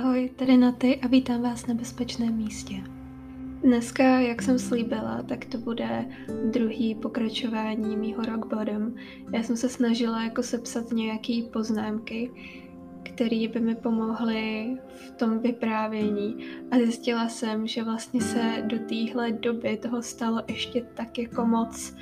Ahoj, tady na ty a vítám vás na bezpečném místě. Dneska, jak jsem slíbila, tak to bude druhý pokračování mýho rock bottom. Já jsem se snažila jako sepsat nějaký poznámky, které by mi pomohly v tom vyprávění a zjistila jsem, že vlastně se do téhle doby toho stalo ještě tak jako moc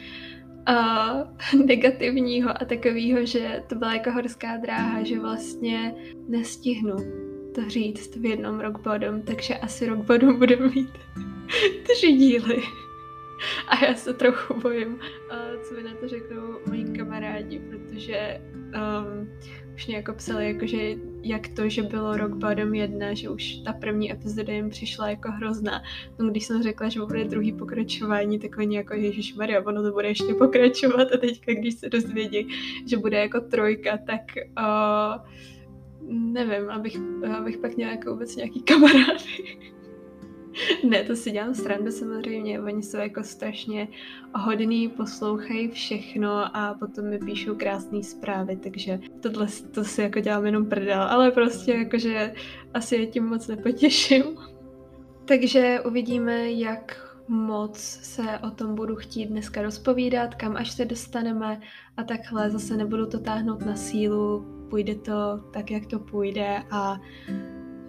uh, negativního a takového, že to byla jako horská dráha, že vlastně nestihnu to říct v jednom rock bottom, takže asi rock bottom bude mít tři díly. A já se trochu bojím, co mi na to řeknou moji kamarádi, protože um, už mě jako psali, jakože jak to, že bylo Rock Bottom 1, že už ta první epizoda jim přišla jako hrozná. No, když jsem řekla, že bude druhý pokračování, tak oni jako Ježíš Maria, ono to bude ještě pokračovat a teďka, když se dozvědí, že bude jako trojka, tak uh, nevím, abych, abych pak měla jako vůbec nějaký kamarády. ne, to si dělám srandu samozřejmě, oni jsou jako strašně hodný, poslouchají všechno a potom mi píšou krásné zprávy, takže tohle to si jako dělám jenom prdel, ale prostě jakože asi je tím moc nepotěším. takže uvidíme, jak moc se o tom budu chtít dneska rozpovídat, kam až se dostaneme a takhle zase nebudu to táhnout na sílu, půjde to tak, jak to půjde a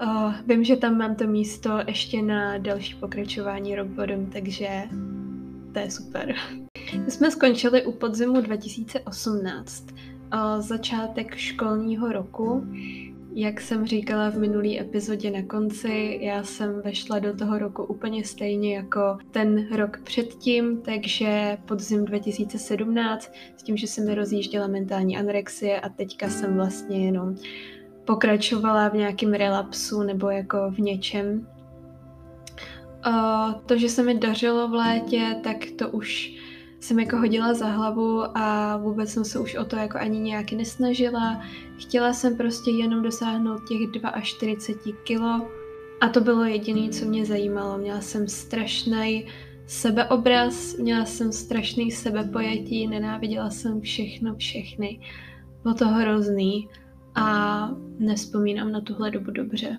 uh, vím, že tam mám to místo ještě na další pokračování Rock Bottom, takže to je super. My jsme skončili u podzimu 2018, uh, začátek školního roku. Jak jsem říkala v minulý epizodě na konci, já jsem vešla do toho roku úplně stejně jako ten rok předtím, takže podzim 2017, s tím, že se mi rozjížděla mentální anorexie a teďka jsem vlastně jenom pokračovala v nějakém relapsu nebo jako v něčem. Uh, to, že se mi dařilo v létě, tak to už jsem jako hodila za hlavu a vůbec jsem se už o to jako ani nějaký nesnažila. Chtěla jsem prostě jenom dosáhnout těch 42 kilo a to bylo jediné, co mě zajímalo. Měla jsem strašný sebeobraz, měla jsem strašný sebepojetí, nenáviděla jsem všechno, všechny. Bylo to hrozný a nespomínám na tuhle dobu dobře.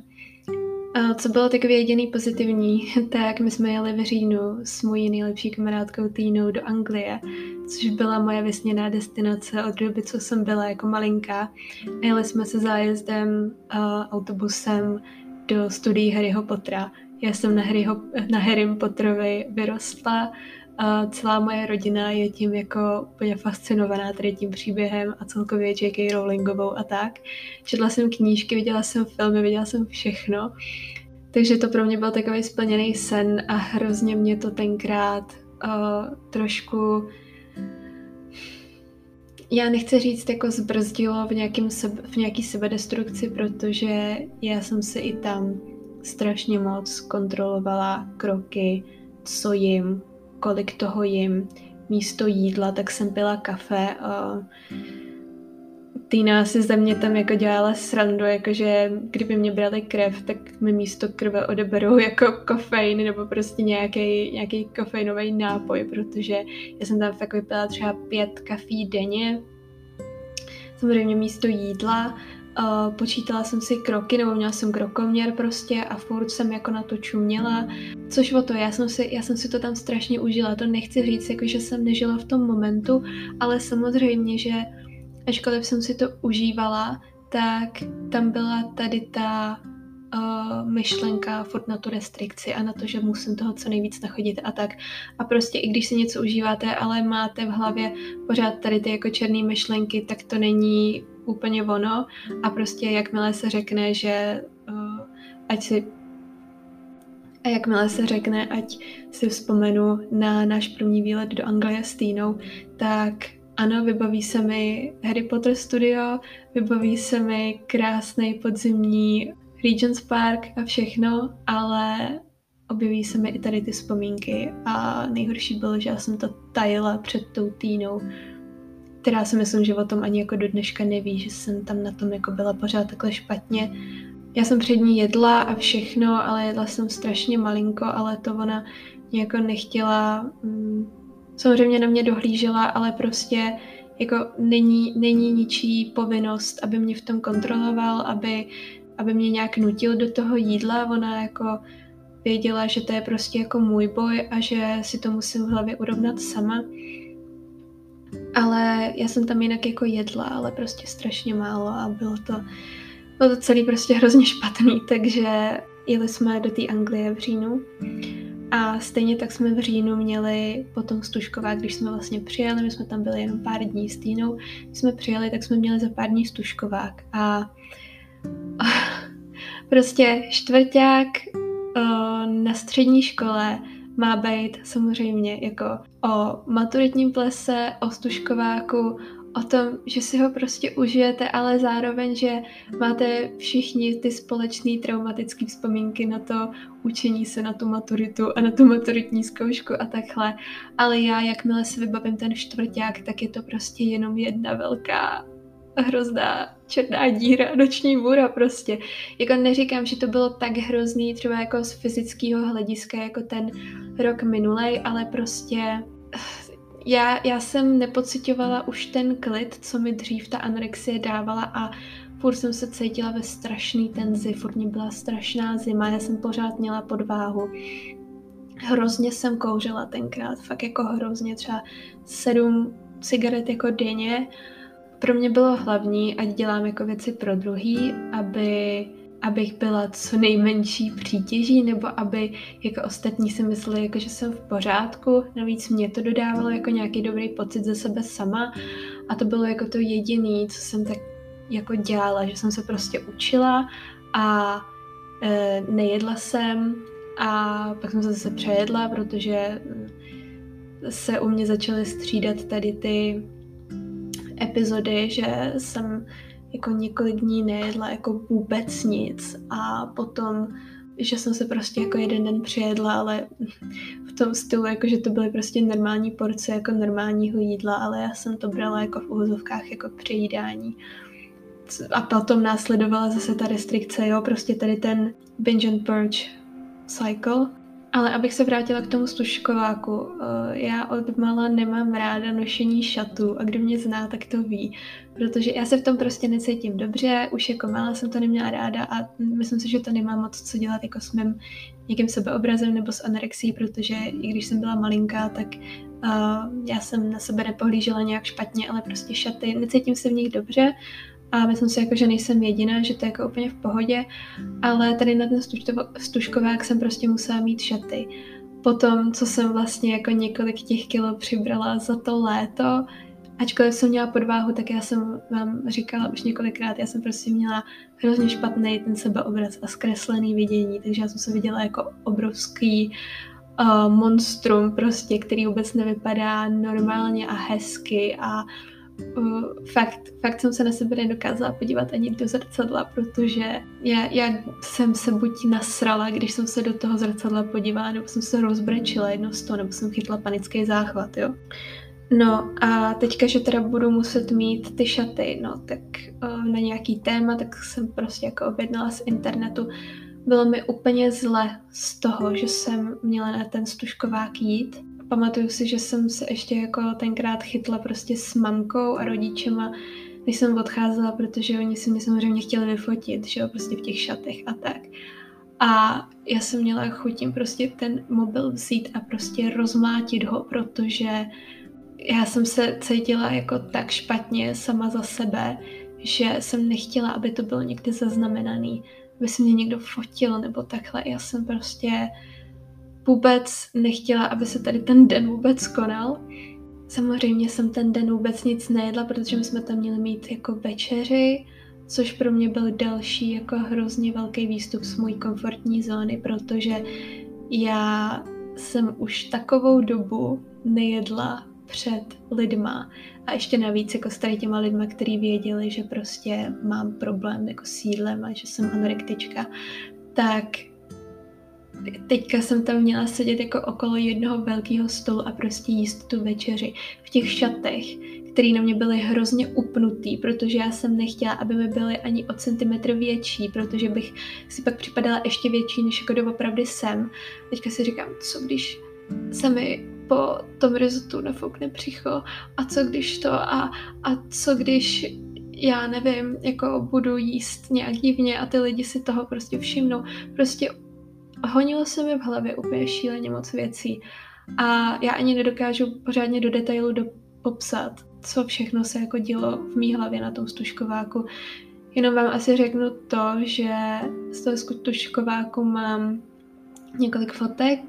Co bylo takové jediný pozitivní, tak my jsme jeli v říjnu s mojí nejlepší kamarádkou Týnou do Anglie, což byla moje vysněná destinace od doby, co jsem byla jako malinká. Jeli jsme se zájezdem autobusem do studií Harryho Pottera. Já jsem na, Harryho, na Harrym Potterovi vyrostla, a celá moje rodina je tím jako úplně fascinovaná tady tím příběhem a celkově J.K. Rowlingovou a tak. Četla jsem knížky, viděla jsem filmy, viděla jsem všechno. Takže to pro mě byl takový splněný sen a hrozně mě to tenkrát uh, trošku já nechci říct jako zbrzdilo v, nějakým sebe, v nějaký sebedestrukci, protože já jsem se i tam strašně moc kontrolovala kroky, co jim, kolik toho jim. Místo jídla, tak jsem pila kafe a Týna si ze mě tam jako dělala srandu, jakože kdyby mě brali krev, tak mi místo krve odeberou jako kofein nebo prostě nějaký, nějaký kofeinový nápoj, protože já jsem tam fakt vypila třeba pět kafí denně, samozřejmě místo jídla Počítala jsem si kroky, nebo měla jsem krokoměr prostě a furt jsem jako na to čuměla. Což o to, já jsem si, já jsem si to tam strašně užila, to nechci říct, jako že jsem nežila v tom momentu, ale samozřejmě, že ačkoliv jsem si to užívala, tak tam byla tady ta myšlenka furt na tu restrikci a na to, že musím toho co nejvíc nachodit a tak. A prostě i když si něco užíváte, ale máte v hlavě pořád tady ty jako černé myšlenky, tak to není úplně ono a prostě jakmile se řekne, že uh, ať si a jakmile se řekne, ať si vzpomenu na náš první výlet do Anglie s Týnou, tak ano, vybaví se mi Harry Potter Studio, vybaví se mi krásný podzimní Regents Park a všechno, ale objeví se mi i tady ty vzpomínky a nejhorší bylo, že já jsem to tajila před tou Týnou, která si myslím, že o tom ani jako do dneška neví, že jsem tam na tom jako byla pořád takhle špatně. Já jsem před ní jedla a všechno, ale jedla jsem strašně malinko, ale to ona jako nechtěla, mm, samozřejmě na mě dohlížela, ale prostě jako není, není ničí povinnost, aby mě v tom kontroloval, aby aby mě nějak nutil do toho jídla, ona jako věděla, že to je prostě jako můj boj a že si to musím v hlavě urovnat sama. Ale já jsem tam jinak jako jedla, ale prostě strašně málo a bylo to, bylo to celý prostě hrozně špatný, takže jeli jsme do té Anglie v říjnu. A stejně tak jsme v říjnu měli potom stužková, když jsme vlastně přijeli, my jsme tam byli jenom pár dní s Týnou, když jsme přijeli, tak jsme měli za pár dní stužkovák a prostě čtvrták na střední škole má být samozřejmě jako o maturitním plese, o stužkováku, o tom, že si ho prostě užijete, ale zároveň, že máte všichni ty společné traumatické vzpomínky na to učení se na tu maturitu a na tu maturitní zkoušku a takhle. Ale já, jakmile si vybavím ten čtvrták, tak je to prostě jenom jedna velká hrozná černá díra, noční můra prostě. Jako neříkám, že to bylo tak hrozný třeba jako z fyzického hlediska jako ten rok minulej, ale prostě já, já jsem nepocitovala už ten klid, co mi dřív ta anorexie dávala a furt jsem se cítila ve strašný tenzi, furt mě byla strašná zima, já jsem pořád měla podváhu. Hrozně jsem kouřila tenkrát, fakt jako hrozně, třeba sedm cigaret jako denně pro mě bylo hlavní, ať dělám jako věci pro druhý, aby, abych byla co nejmenší přítěží, nebo aby jako ostatní si mysleli, jako, že jsem v pořádku. Navíc mě to dodávalo jako nějaký dobrý pocit ze sebe sama a to bylo jako to jediné, co jsem tak jako dělala, že jsem se prostě učila a e, nejedla jsem a pak jsem se zase přejedla, protože se u mě začaly střídat tady ty epizody, že jsem jako několik dní nejedla jako vůbec nic a potom, že jsem se prostě jako jeden den přijedla, ale v tom stylu, jako že to byly prostě normální porce jako normálního jídla, ale já jsem to brala jako v uvozovkách jako přejídání. A potom následovala zase ta restrikce, jo, prostě tady ten binge and purge cycle, ale abych se vrátila k tomu stužkováku, eh, já od mala nemám ráda nošení šatů a kdo mě zná, tak to ví, protože já se v tom prostě necítím dobře, už jako malá jsem to neměla ráda a myslím si, že to nemá moc co dělat jako s mým někým sebeobrazem nebo s anorexí, protože i když jsem byla malinká, tak uh, já jsem na sebe nepohlížela nějak špatně, ale prostě šaty, necítím se v nich dobře a myslím si, jako, že nejsem jediná, že to je jako úplně v pohodě, ale tady na ten stužkovák jsem prostě musela mít šaty. Potom, co jsem vlastně jako několik těch kilo přibrala za to léto, ačkoliv jsem měla podváhu, tak já jsem vám říkala už několikrát, já jsem prostě měla hrozně špatný ten sebeobraz a zkreslený vidění, takže já jsem se viděla jako obrovský uh, monstrum prostě, který vůbec nevypadá normálně a hezky a uh, fakt, fakt jsem se na sebe nedokázala podívat ani do zrcadla, protože já, já jsem se buď nasrala, když jsem se do toho zrcadla podívala, nebo jsem se rozbrečila jedno z toho, nebo jsem chytla panický záchvat, jo. No a teďka, že teda budu muset mít ty šaty, no tak uh, na nějaký téma, tak jsem prostě jako objednala z internetu. Bylo mi úplně zle z toho, že jsem měla na ten stužkovák jít pamatuju si, že jsem se ještě jako tenkrát chytla prostě s mamkou a rodičema, když jsem odcházela, protože oni si mě samozřejmě chtěli vyfotit, že jo, prostě v těch šatech a tak. A já jsem měla chutím prostě ten mobil vzít a prostě rozmlátit ho, protože já jsem se cítila jako tak špatně sama za sebe, že jsem nechtěla, aby to bylo někde zaznamenaný, aby se mě někdo fotil nebo takhle. Já jsem prostě vůbec nechtěla, aby se tady ten den vůbec konal. Samozřejmě jsem ten den vůbec nic nejedla, protože my jsme tam měli mít jako večeři, což pro mě byl další jako hrozně velký výstup z mojí komfortní zóny, protože já jsem už takovou dobu nejedla před lidma a ještě navíc jako s tady těma lidma, kteří věděli, že prostě mám problém jako s jídlem a že jsem anorektička, tak teďka jsem tam měla sedět jako okolo jednoho velkého stolu a prostě jíst tu večeři v těch šatech, který na mě byly hrozně upnutý, protože já jsem nechtěla, aby mi byly ani o centimetr větší, protože bych si pak připadala ještě větší, než jako doopravdy jsem. Teďka si říkám, co když se mi po tom rizotu nafoukne přicho a co když to a, a co když já nevím, jako budu jíst nějak divně a ty lidi si toho prostě všimnou. Prostě honilo se mi v hlavě úplně šíleně moc věcí. A já ani nedokážu pořádně do detailu do popsat, co všechno se jako dělo v mý hlavě na tom stužkováku. Jenom vám asi řeknu to, že z toho stužkováku mám několik fotek,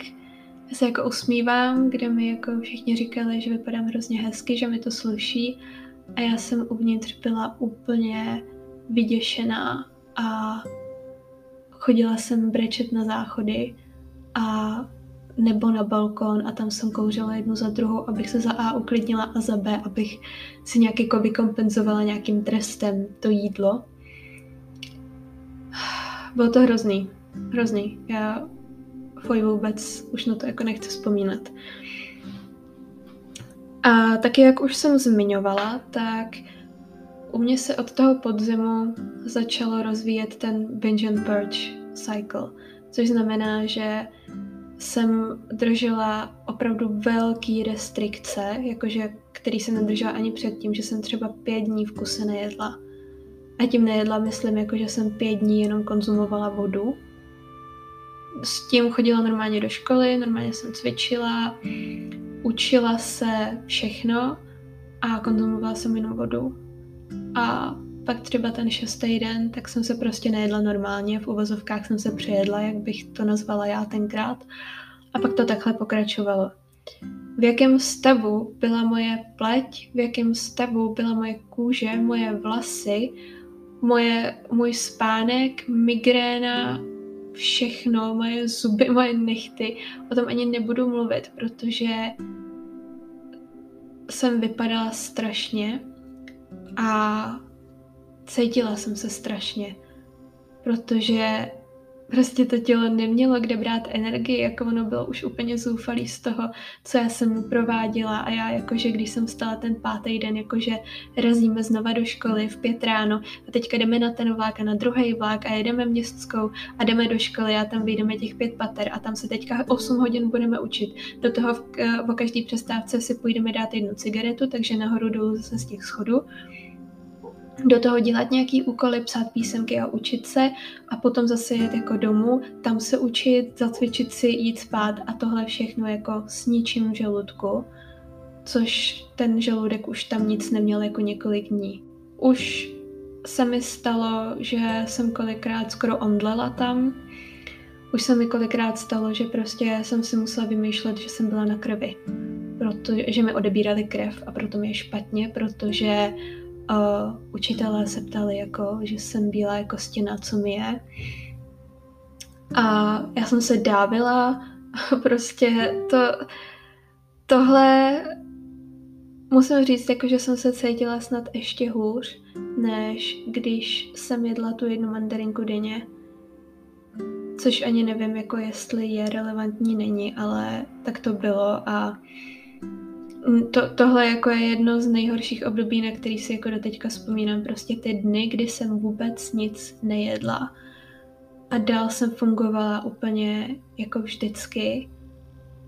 já se jako usmívám, kde mi jako všichni říkali, že vypadám hrozně hezky, že mi to sluší. A já jsem uvnitř byla úplně vyděšená a chodila jsem brečet na záchody a nebo na balkon a tam jsem kouřila jednu za druhou, abych se za A uklidnila a za B, abych si nějak jako vykompenzovala nějakým trestem to jídlo. Bylo to hrozný. Hrozný. Já fuj vůbec už na to jako nechci vzpomínat. A taky, jak už jsem zmiňovala, tak u mě se od toho podzimu začalo rozvíjet ten binge and purge cycle, což znamená, že jsem držela opravdu velký restrikce, jakože, který jsem nedržela ani předtím, že jsem třeba pět dní v kuse nejedla. A tím nejedla myslím, jako že jsem pět dní jenom konzumovala vodu. S tím chodila normálně do školy, normálně jsem cvičila, učila se všechno a konzumovala jsem jenom vodu. A pak třeba ten šestý den, tak jsem se prostě nejedla normálně, v uvozovkách jsem se přejedla, jak bych to nazvala já tenkrát. A pak to takhle pokračovalo. V jakém stavu byla moje pleť, v jakém stavu byla moje kůže, moje vlasy, moje, můj spánek, migréna, všechno, moje zuby, moje nechty. O tom ani nebudu mluvit, protože jsem vypadala strašně a cítila jsem se strašně, protože prostě to tělo nemělo kde brát energii, jako ono bylo už úplně zoufalý z toho, co já jsem mu prováděla a já jakože, když jsem stala ten pátý den, jakože razíme znova do školy v pět ráno a teďka jdeme na ten vlak a na druhý vlak a jedeme městskou a jdeme do školy a tam vyjdeme těch pět pater a tam se teďka 8 hodin budeme učit. Do toho v, v každý přestávce si půjdeme dát jednu cigaretu, takže nahoru dolů zase z těch schodů do toho dělat nějaký úkoly, psát písemky a učit se a potom zase jet jako domů, tam se učit, zacvičit si, jít spát a tohle všechno jako s ničím v žaludku, což ten žaludek už tam nic neměl jako několik dní. Už se mi stalo, že jsem kolikrát skoro omdlela tam, už se mi kolikrát stalo, že prostě jsem si musela vymýšlet, že jsem byla na krvi, protože mi odebírali krev a proto mi je špatně, protože uh, učitelé se ptali, jako, že jsem byla jako stěna, co mi je. A já jsem se dávila prostě to, tohle musím říct, jako, že jsem se cítila snad ještě hůř, než když jsem jedla tu jednu mandarinku denně. Což ani nevím, jako jestli je relevantní, není, ale tak to bylo a to, tohle jako je jedno z nejhorších období, na který si jako doteďka vzpomínám. Prostě ty dny, kdy jsem vůbec nic nejedla. A dál jsem fungovala úplně jako vždycky.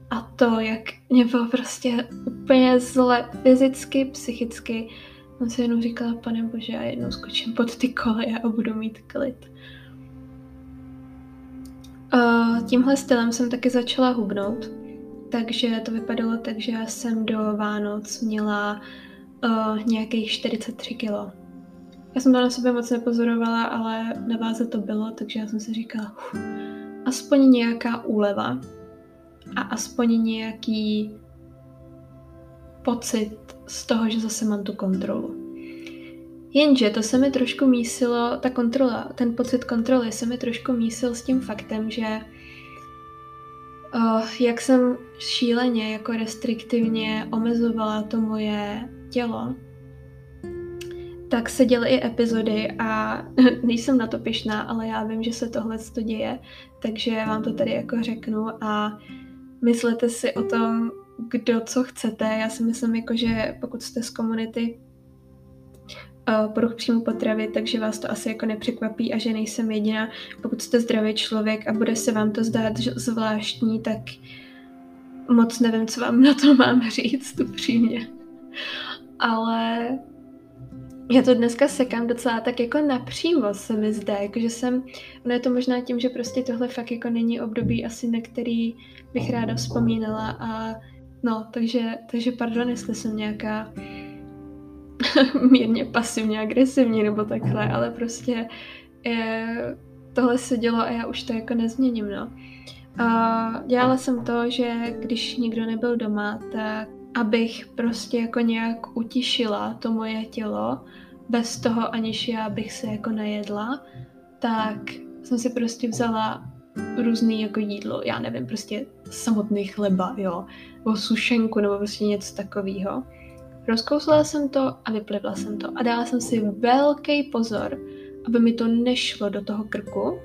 A to, jak mě bylo prostě úplně zle fyzicky, psychicky, jsem si jenom říkala, pane bože, já jednou skočím pod ty koleje a budu mít klid. Uh, tímhle stylem jsem taky začala hubnout takže to vypadalo tak, že já jsem do Vánoc měla uh, nějakých 43 kilo. Já jsem to na sobě moc nepozorovala, ale na váze to bylo, takže já jsem si říkala, uf, aspoň nějaká úleva a aspoň nějaký pocit z toho, že zase mám tu kontrolu. Jenže to se mi trošku mísilo, ta kontrola, ten pocit kontroly se mi trošku mísil s tím faktem, že Uh, jak jsem šíleně, jako restriktivně omezovala to moje tělo, tak se děly i epizody a nejsem na to pišná, ale já vím, že se tohle to děje, takže vám to tady jako řeknu a myslete si o tom, kdo co chcete. Já si myslím, jako, že pokud jste z komunity poruch příjmu potravy, takže vás to asi jako nepřekvapí a že nejsem jediná. Pokud jste zdravý člověk a bude se vám to zdát zvláštní, tak moc nevím, co vám na to mám říct, upřímně. Ale já to dneska sekám docela tak jako napřímo se mi zdá, jakože jsem, ono je to možná tím, že prostě tohle fakt jako není období asi, na který bych ráda vzpomínala a no, takže, takže pardon, jestli jsem nějaká mírně pasivně agresivní nebo takhle, ale prostě je, tohle se dělo a já už to jako nezměním, no. A dělala jsem to, že když nikdo nebyl doma, tak abych prostě jako nějak utišila to moje tělo, bez toho, aniž já bych se jako najedla, tak jsem si prostě vzala různý jako jídlo, já nevím, prostě samotný chleba, jo, nebo sušenku, nebo prostě něco takového. Rozkousla jsem to a vyplivla jsem to. A dala jsem si velký pozor, aby mi to nešlo do toho krku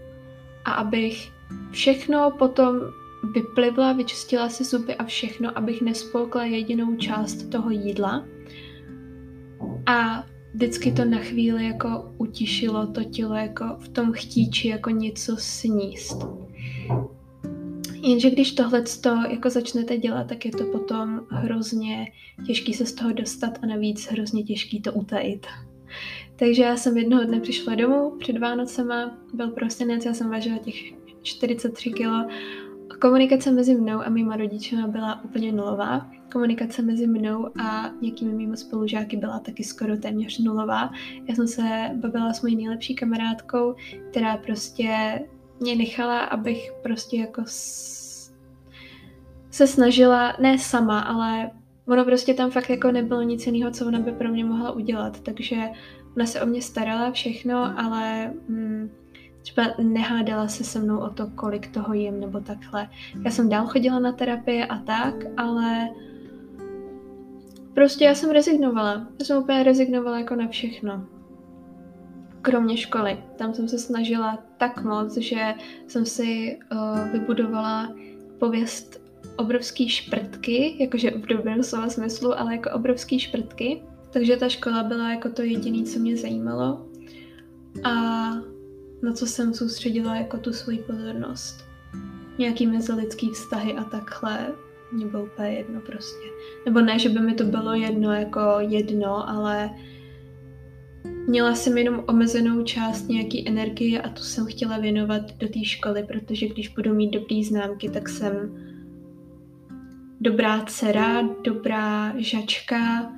a abych všechno potom vyplivla, vyčistila si zuby a všechno, abych nespolkla jedinou část toho jídla. A vždycky to na chvíli jako utišilo to tělo jako v tom chtíči jako něco sníst. Jenže když tohle jako začnete dělat, tak je to potom hrozně těžký se z toho dostat a navíc hrozně těžký to utajit. Takže já jsem jednoho dne přišla domů před Vánocema, byl prosinec, já jsem vážila těch 43 kg. Komunikace mezi mnou a mýma rodičema byla úplně nulová. Komunikace mezi mnou a někými mými spolužáky byla taky skoro téměř nulová. Já jsem se bavila s mojí nejlepší kamarádkou, která prostě mě nechala, abych prostě jako s... se snažila, ne sama, ale ono prostě tam fakt jako nebylo nic jiného, co ona by pro mě mohla udělat, takže ona se o mě starala všechno, ale mm, třeba nehádala se se mnou o to, kolik toho jim nebo takhle. Já jsem dál chodila na terapie a tak, ale prostě já jsem rezignovala. Já jsem úplně rezignovala jako na všechno kromě školy. Tam jsem se snažila tak moc, že jsem si uh, vybudovala pověst obrovský šprtky, jakože v dobrém slova smyslu, ale jako obrovský šprtky. Takže ta škola byla jako to jediné, co mě zajímalo. A na co jsem soustředila jako tu svoji pozornost. Nějaký mezilidský vztahy a takhle mě bylo úplně jedno prostě. Nebo ne, že by mi to bylo jedno jako jedno, ale Měla jsem jenom omezenou část nějaký energie a tu jsem chtěla věnovat do té školy, protože když budu mít dobrý známky, tak jsem dobrá dcera, dobrá žačka,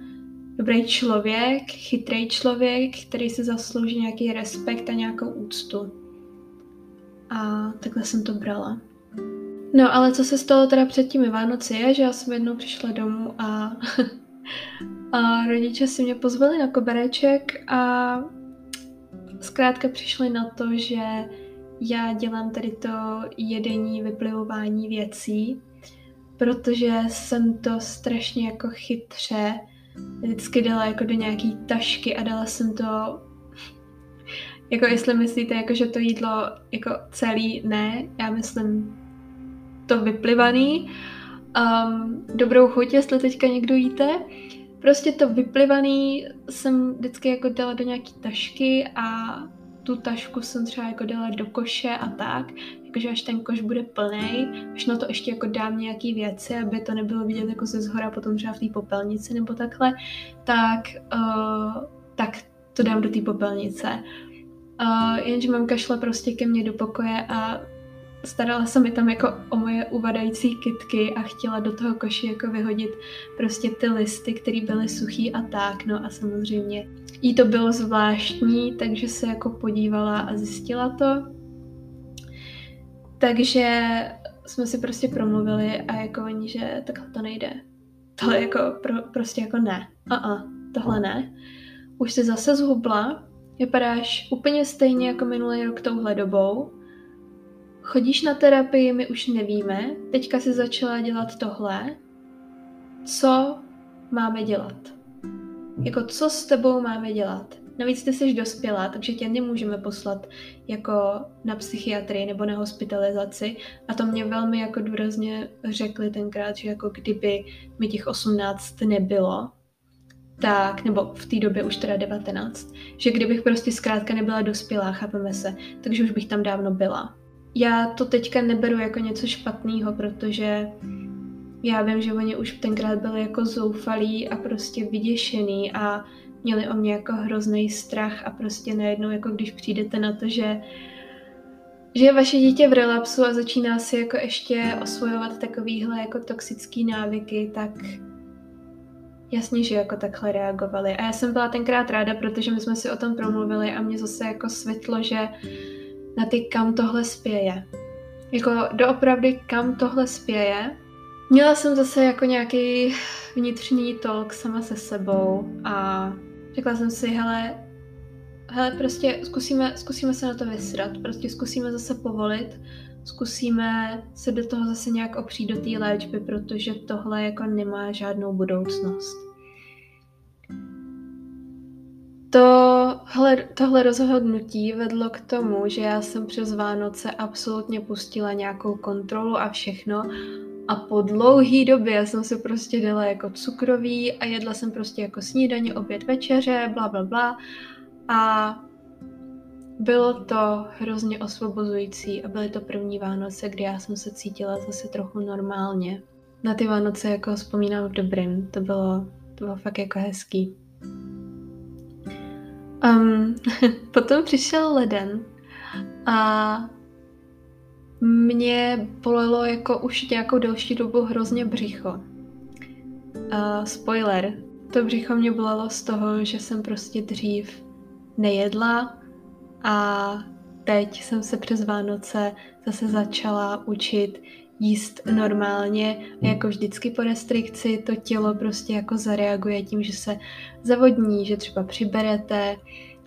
dobrý člověk, chytrý člověk, který si zaslouží nějaký respekt a nějakou úctu. A takhle jsem to brala. No ale co se stalo teda před těmi Vánoci je, že já jsem jednou přišla domů a A rodiče si mě pozvali na kobereček a zkrátka přišli na to, že já dělám tady to jedení, vyplivování věcí, protože jsem to strašně jako chytře vždycky dala jako do nějaký tašky a dala jsem to jako jestli myslíte, jako, že to jídlo jako celý, ne, já myslím to vyplivaný. Um, dobrou chuť, jestli teďka někdo jíte. Prostě to vyplivaný jsem vždycky jako dala do nějaký tašky a tu tašku jsem třeba jako dala do koše a tak, jakože až ten koš bude plný, až na to ještě jako dám nějaký věci, aby to nebylo vidět jako ze zhora potom třeba v té popelnici nebo takhle, tak, uh, tak to dám do té popelnice. Uh, jenže mamka šla prostě ke mně do pokoje a starala se mi tam jako o moje uvadající kitky a chtěla do toho koši jako vyhodit prostě ty listy, které byly suchý a tak, no a samozřejmě jí to bylo zvláštní, takže se jako podívala a zjistila to. Takže jsme si prostě promluvili a jako oni, že takhle to nejde. Tohle jako pro, prostě jako ne. A uh-uh, tohle ne. Už se zase zhubla, vypadáš úplně stejně jako minulý rok touhle dobou, Chodíš na terapii, my už nevíme, teďka si začala dělat tohle. Co máme dělat? Jako co s tebou máme dělat? Navíc ty jsi dospělá, takže tě nemůžeme poslat jako na psychiatrii nebo na hospitalizaci. A to mě velmi jako důrazně řekli tenkrát, že jako kdyby mi těch 18 nebylo, tak, nebo v té době už teda 19, že kdybych prostě zkrátka nebyla dospělá, chápeme se, takže už bych tam dávno byla já to teďka neberu jako něco špatného, protože já vím, že oni už tenkrát byli jako zoufalí a prostě vyděšený a měli o mě jako hrozný strach a prostě najednou, jako když přijdete na to, že že je vaše dítě v relapsu a začíná si jako ještě osvojovat takovýhle jako toxický návyky, tak jasně, že jako takhle reagovali. A já jsem byla tenkrát ráda, protože my jsme si o tom promluvili a mě zase jako světlo, že na ty kam tohle spěje. Jako doopravdy kam tohle spěje. Měla jsem zase jako nějaký vnitřní talk sama se sebou a řekla jsem si, hele, hele, prostě zkusíme, zkusíme se na to vysrat, prostě zkusíme zase povolit, zkusíme se do toho zase nějak opřít do té léčby, protože tohle jako nemá žádnou budoucnost. Tohle, tohle rozhodnutí vedlo k tomu, že já jsem přes Vánoce absolutně pustila nějakou kontrolu a všechno a po dlouhý době jsem se prostě dala jako cukroví a jedla jsem prostě jako snídaně, oběd, večeře, bla, bla, bla. A bylo to hrozně osvobozující a byly to první Vánoce, kdy já jsem se cítila zase trochu normálně. Na ty Vánoce jako vzpomínám v dobrým, to bylo, to bylo fakt jako hezký. Um, potom přišel leden a mě bolelo jako už nějakou delší dobu hrozně břicho. Uh, spoiler, to břicho mě bolelo z toho, že jsem prostě dřív nejedla a teď jsem se přes Vánoce zase začala učit jíst normálně jako vždycky po restrikci to tělo prostě jako zareaguje tím, že se zavodní, že třeba přiberete,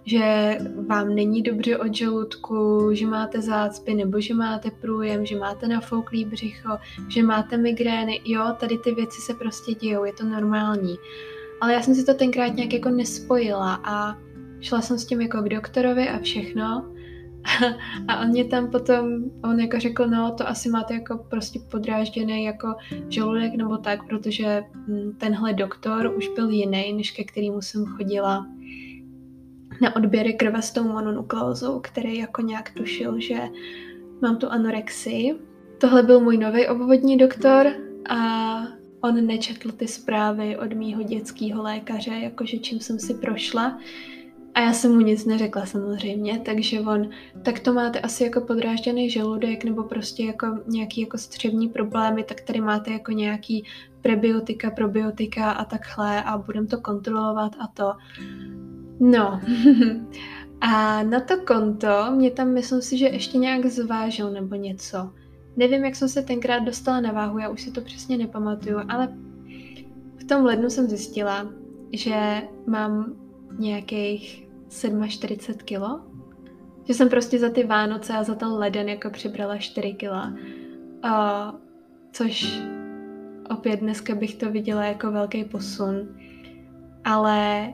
že vám není dobře od žaludku, že máte zácpy nebo že máte průjem, že máte nafouklý břicho, že máte migrény. Jo, tady ty věci se prostě dějou, je to normální. Ale já jsem si to tenkrát nějak jako nespojila a šla jsem s tím jako k doktorovi a všechno. A on mě tam potom, on jako řekl, no to asi máte jako prostě podrážděný jako žaludek nebo tak, protože hm, tenhle doktor už byl jiný, než ke kterému jsem chodila na odběry krve s tou mononukleózou, který jako nějak tušil, že mám tu anorexii. Tohle byl můj nový obvodní doktor a on nečetl ty zprávy od mýho dětského lékaře, jakože čím jsem si prošla. A já jsem mu nic neřekla samozřejmě, takže on, tak to máte asi jako podrážděný žaludek nebo prostě jako nějaký jako střevní problémy, tak tady máte jako nějaký prebiotika, probiotika a takhle a budem to kontrolovat a to. No, a na to konto mě tam myslím si, že ještě nějak zvážil nebo něco. Nevím, jak jsem se tenkrát dostala na váhu, já už si to přesně nepamatuju, ale v tom lednu jsem zjistila, že mám nějakých 47 kilo. Že jsem prostě za ty Vánoce a za ten leden jako přibrala 4 kila. Uh, což opět dneska bych to viděla jako velký posun. Ale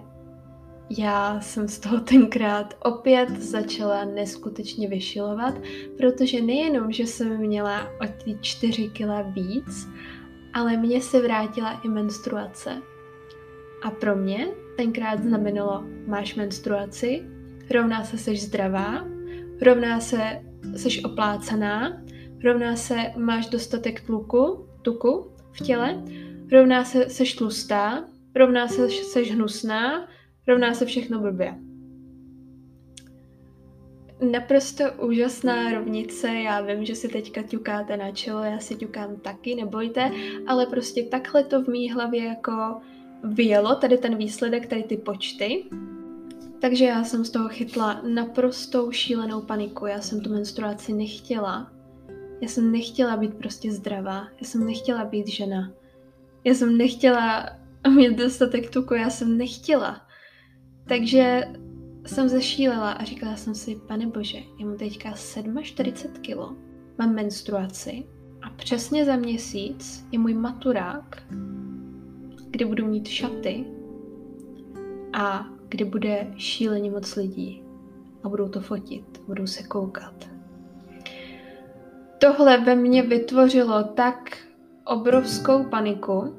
já jsem z toho tenkrát opět začala neskutečně vyšilovat, protože nejenom, že jsem měla o ty čtyři kila víc, ale mně se vrátila i menstruace. A pro mě tenkrát znamenalo, máš menstruaci, rovná se seš zdravá, rovná se seš oplácaná, rovná se máš dostatek tluku, tuku v těle, rovná se seš tlustá, rovná se seš hnusná, rovná se všechno blbě. Naprosto úžasná rovnice, já vím, že si teďka ťukáte na čelo, já si ťukám taky, nebojte, ale prostě takhle to v mý hlavě jako vyjelo, tady ten výsledek, tady ty počty. Takže já jsem z toho chytla naprostou šílenou paniku, já jsem tu menstruaci nechtěla. Já jsem nechtěla být prostě zdravá, já jsem nechtěla být žena. Já jsem nechtěla mít dostatek tuku, já jsem nechtěla. Takže jsem zešílela a říkala jsem si, pane bože, já mám teďka 47 kilo, mám menstruaci a přesně za měsíc je můj maturák, kde budu mít šaty a kde bude šíleně moc lidí a budou to fotit, budou se koukat. Tohle ve mně vytvořilo tak obrovskou paniku,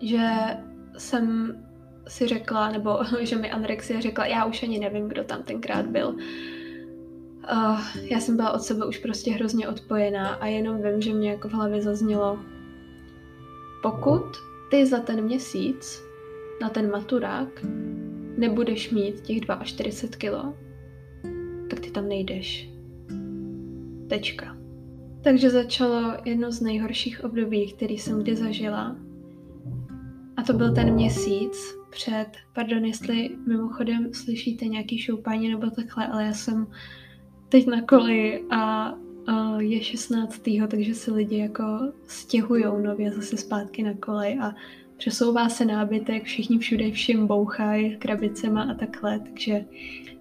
že jsem si řekla, nebo že mi anorexie řekla, já už ani nevím, kdo tam tenkrát byl. Uh, já jsem byla od sebe už prostě hrozně odpojená a jenom vím, že mě jako v hlavě zaznělo, pokud ty za ten měsíc na ten maturák nebudeš mít těch 42 kilo, tak ty tam nejdeš. Tečka. Takže začalo jedno z nejhorších období, který jsem kdy zažila. A to byl ten měsíc před, pardon, jestli mimochodem slyšíte nějaký šoupání nebo takhle, ale já jsem teď na koli a je 16. takže se lidi jako stěhujou nově zase zpátky na kolej a přesouvá se nábytek, všichni všude všim bouchají krabicema a takhle, takže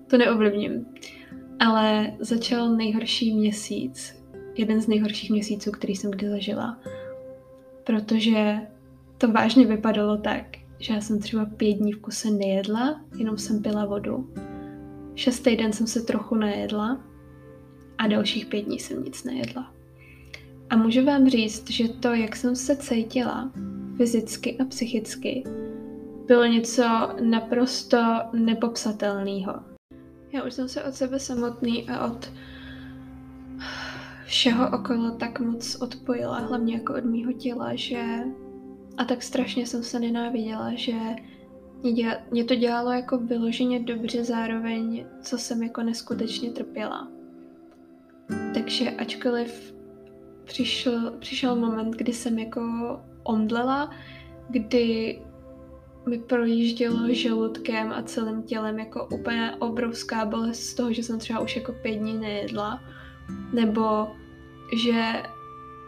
to neovlivním. Ale začal nejhorší měsíc, jeden z nejhorších měsíců, který jsem kdy zažila, protože to vážně vypadalo tak, že já jsem třeba pět dní v kuse nejedla, jenom jsem pila vodu. Šestý den jsem se trochu najedla a dalších pět dní jsem nic nejedla. A můžu vám říct, že to, jak jsem se cítila, fyzicky a psychicky, bylo něco naprosto nepopsatelného. Já už jsem se od sebe samotný a od všeho okolo tak moc odpojila, hlavně jako od mýho těla, že a tak strašně jsem se nenáviděla, že mě, to dělalo jako vyloženě dobře zároveň, co jsem jako neskutečně trpěla. Takže ačkoliv přišel, přišel moment, kdy jsem jako omdlela, kdy mi projíždělo žaludkem a celým tělem jako úplně obrovská bolest z toho, že jsem třeba už jako pět dní nejedla, nebo že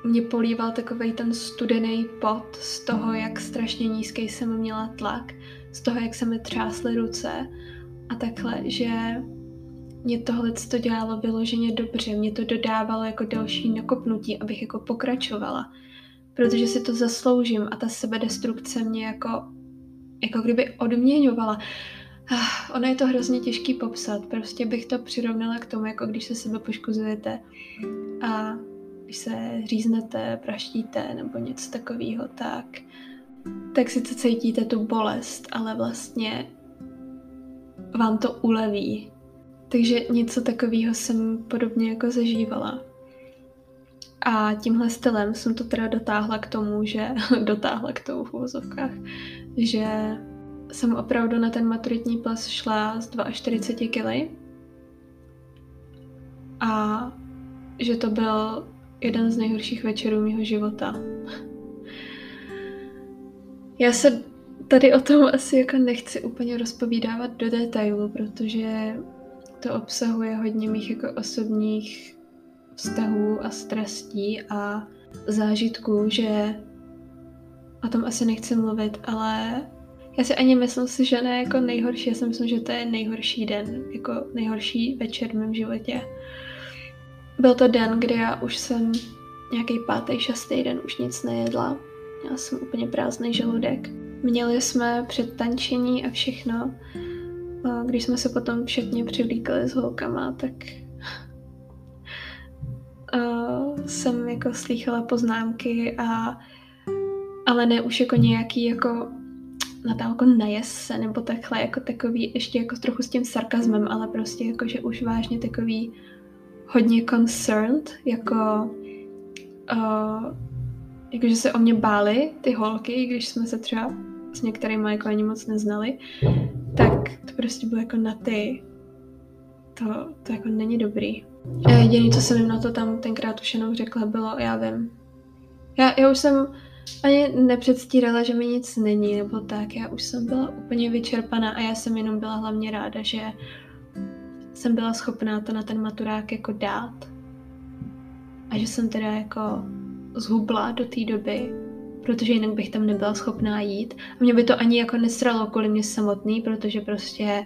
mě políval takový ten studený pot z toho, jak strašně nízký jsem měla tlak, z toho, jak se mi třásly ruce a takhle, že mě tohle to dělalo vyloženě dobře, mě to dodávalo jako další nakopnutí, abych jako pokračovala, protože si to zasloužím a ta sebedestrukce mě jako, jako kdyby odměňovala. Ah, ono je to hrozně těžký popsat, prostě bych to přirovnala k tomu, jako když se sebe poškozujete a když se říznete, praštíte nebo něco takového, tak, tak sice cítíte tu bolest, ale vlastně vám to uleví. Takže něco takového jsem podobně jako zažívala. A tímhle stylem jsem to teda dotáhla k tomu, že dotáhla k tomu v uvozovkách, že jsem opravdu na ten maturitní ples šla z 42 kg a že to byl jeden z nejhorších večerů mého života. Já se tady o tom asi jako nechci úplně rozpovídávat do detailu, protože to obsahuje hodně mých jako osobních vztahů a strastí a zážitků, že o tom asi nechci mluvit, ale já si ani myslím si, že ne jako nejhorší, já si myslím, že to je nejhorší den, jako nejhorší večer v mém životě. Byl to den, kdy já už jsem nějaký pátý, šestý den už nic nejedla. Já jsem úplně prázdný žaludek. Měli jsme před tančení a všechno. A když jsme se potom všetně přivlíkali s holkama, tak uh, jsem jako slýchala poznámky a ale ne už jako nějaký jako Natálko najes se, nebo takhle jako takový, ještě jako trochu s tím sarkazmem, ale prostě jako, že už vážně takový hodně concerned, jako uh, jakože se o mě báli ty holky, když jsme se třeba s některými jako ani moc neznali, tak to prostě bylo jako na ty. To, to jako není dobrý. A jediný, co jsem jim na to tam tenkrát už jenom řekla, bylo, já vím. Já, já už jsem ani nepředstírala, že mi nic není, nebo tak. Já už jsem byla úplně vyčerpaná a já jsem jenom byla hlavně ráda, že jsem byla schopná to na ten maturák jako dát. A že jsem teda jako zhubla do té doby, protože jinak bych tam nebyla schopná jít. A mě by to ani jako nesralo kvůli mě samotný, protože prostě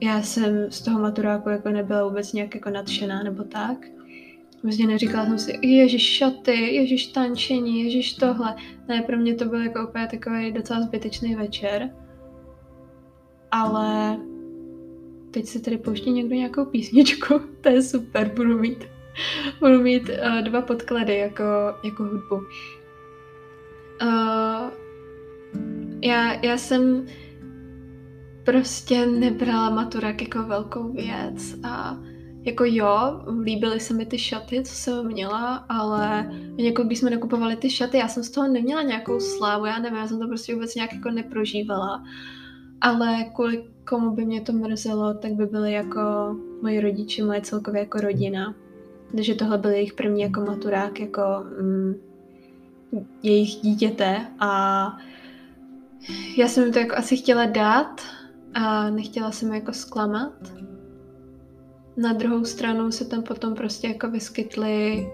já jsem z toho maturáku jako nebyla vůbec nějak jako nadšená nebo tak. Vlastně neříkala jsem si, ježiš šaty, ježiš tančení, ježiš tohle. Ne, pro mě to byl jako úplně takový docela zbytečný večer. Ale teď se tady pouští někdo nějakou písničku, to je super, budu mít, budu mít uh, dva podklady jako, jako hudbu. Uh, já, já jsem prostě nebrala maturák jako velkou věc a jako jo, líbily se mi ty šaty, co jsem měla, ale jako když jsme nakupovali ty šaty, já jsem z toho neměla nějakou slávu, já nevím, já jsem to prostě vůbec nějak jako neprožívala. Ale kvůli komu by mě to mrzelo, tak by byly jako moji rodiče, moje celkově jako rodina. Takže tohle byl jejich první jako maturák, jako mm, jejich dítěte a já jsem jim to jako asi chtěla dát a nechtěla jsem jako zklamat. Na druhou stranu se tam potom prostě jako vyskytly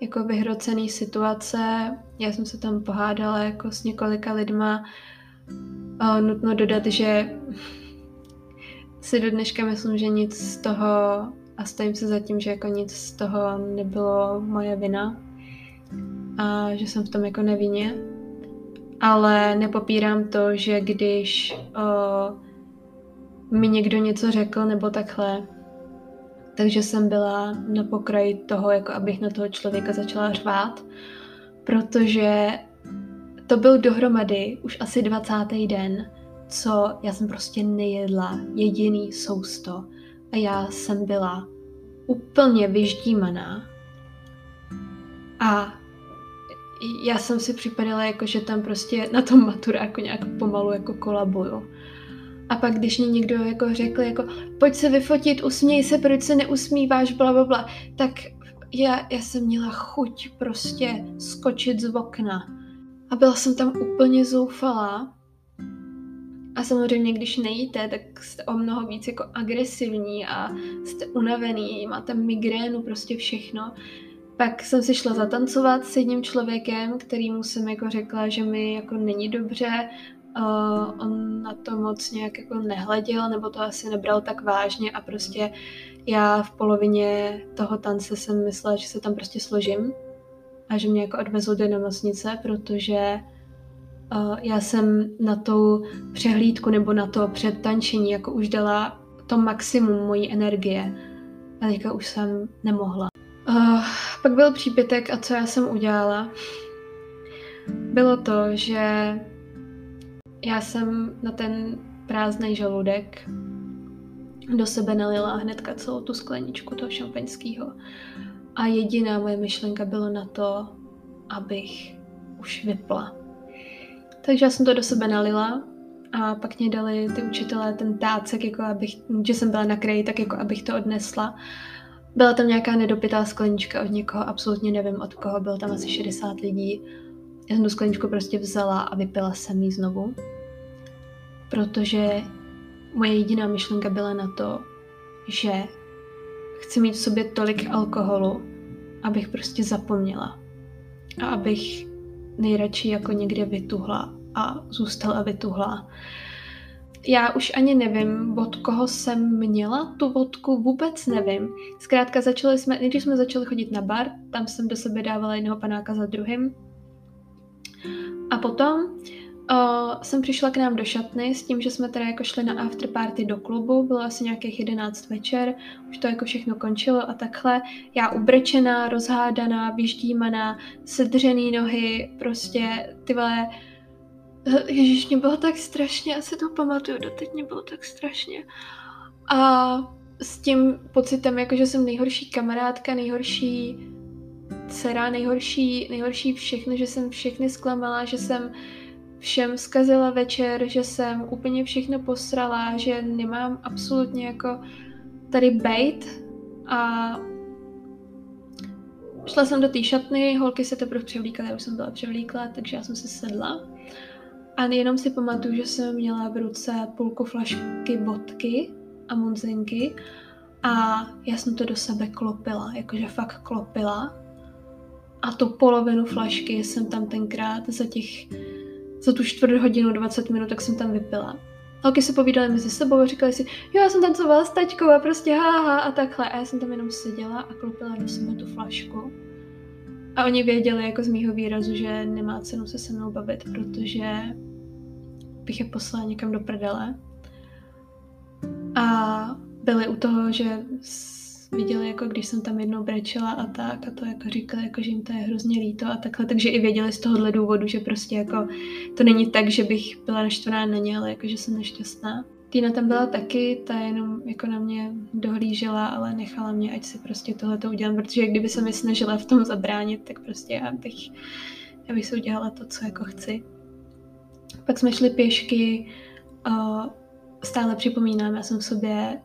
jako vyhrocený situace. Já jsem se tam pohádala jako s několika lidma. A nutno dodat, že si do dneška myslím, že nic z toho a stojím se za tím, že jako nic z toho nebylo moje vina a že jsem v tom jako nevině. Ale nepopírám to, že když o, mi někdo něco řekl nebo takhle, takže jsem byla na pokraji toho, jako abych na toho člověka začala řvát, protože to byl dohromady už asi 20. den, co já jsem prostě nejedla jediný sousto a já jsem byla úplně vyždímaná. A já jsem si připadala jako, že tam prostě na tom maturáku nějak pomalu jako kolabuju. A pak, když mě někdo jako řekl, jako pojď se vyfotit, usměj se, proč se neusmíváš, bla, bla, bla, tak já, já jsem měla chuť prostě skočit z okna. A byla jsem tam úplně zoufalá. A samozřejmě, když nejíte, tak jste o mnoho víc jako agresivní a jste unavený, máte migrénu, prostě všechno. Pak jsem si šla zatancovat s jedním člověkem, kterýmu jsem jako řekla, že mi jako není dobře. Uh, on na to moc nějak jako nehleděl, nebo to asi nebral tak vážně. A prostě já v polovině toho tance jsem myslela, že se tam prostě složím. A že mě jako odvezl do nemocnice, protože uh, já jsem na tu přehlídku nebo na to předtančení jako už dala to maximum mojí energie. A teďka už jsem nemohla. Uh, pak byl přípitek a co já jsem udělala? Bylo to, že já jsem na ten prázdný žaludek do sebe nalila hnedka celou tu skleničku toho šampaňského. A jediná moje myšlenka bylo na to, abych už vypla. Takže já jsem to do sebe nalila a pak mě dali ty učitelé ten tácek, jako abych, že jsem byla na kraji, tak jako abych to odnesla. Byla tam nějaká nedopitá sklenička od někoho, absolutně nevím od koho, bylo tam asi 60 lidí. Já jsem tu skleničku prostě vzala a vypila jsem ji znovu protože moje jediná myšlenka byla na to, že chci mít v sobě tolik alkoholu, abych prostě zapomněla. A abych nejradši jako někde vytuhla a zůstala vytuhla. Já už ani nevím, od koho jsem měla tu vodku, vůbec nevím. Zkrátka začali jsme, nejdřív jsme začali chodit na bar, tam jsem do sebe dávala jednoho panáka za druhým. A potom Uh, jsem přišla k nám do šatny s tím, že jsme teda jako šli na afterparty do klubu, bylo asi nějakých 11 večer, už to jako všechno končilo a takhle. Já ubrečená, rozhádaná, vyždímaná, sedřený nohy, prostě ty vole, Ježíš, mě bylo tak strašně, já si to pamatuju, doteď mě bylo tak strašně. A s tím pocitem, jako že jsem nejhorší kamarádka, nejhorší dcera, nejhorší, nejhorší všechno, že jsem všechny zklamala, že jsem všem zkazila večer, že jsem úplně všechno posrala, že nemám absolutně jako tady bejt a šla jsem do té šatny, holky se teprve převlíkaly, já už jsem byla převlíkla, takže já jsem se sedla a jenom si pamatuju, že jsem měla v ruce půlku flašky vodky a munzinky a já jsem to do sebe klopila, jakože fakt klopila a tu polovinu flašky jsem tam tenkrát za těch za tu čtvrt hodinu, 20 minut, tak jsem tam vypila. Holky se povídaly mezi sebou a říkali si, jo, já jsem tancovala s taťkou a prostě háha a takhle. A já jsem tam jenom seděla a klopila do sebe tu flašku. A oni věděli jako z mýho výrazu, že nemá cenu se se mnou bavit, protože bych je poslala někam do prdele. A byli u toho, že viděli, jako když jsem tam jednou brečela a tak a to jako říkali, jako, že jim to je hrozně líto a takhle, takže i věděli z tohohle důvodu, že prostě jako to není tak, že bych byla naštvaná na ně, ale jako, že jsem nešťastná. Týna tam byla taky, ta jenom jako na mě dohlížela, ale nechala mě, ať si prostě tohle to udělám, protože kdyby se mi snažila v tom zabránit, tak prostě já bych, já bych si udělala to, co jako chci. Pak jsme šli pěšky, stále připomínám, já jsem v sobě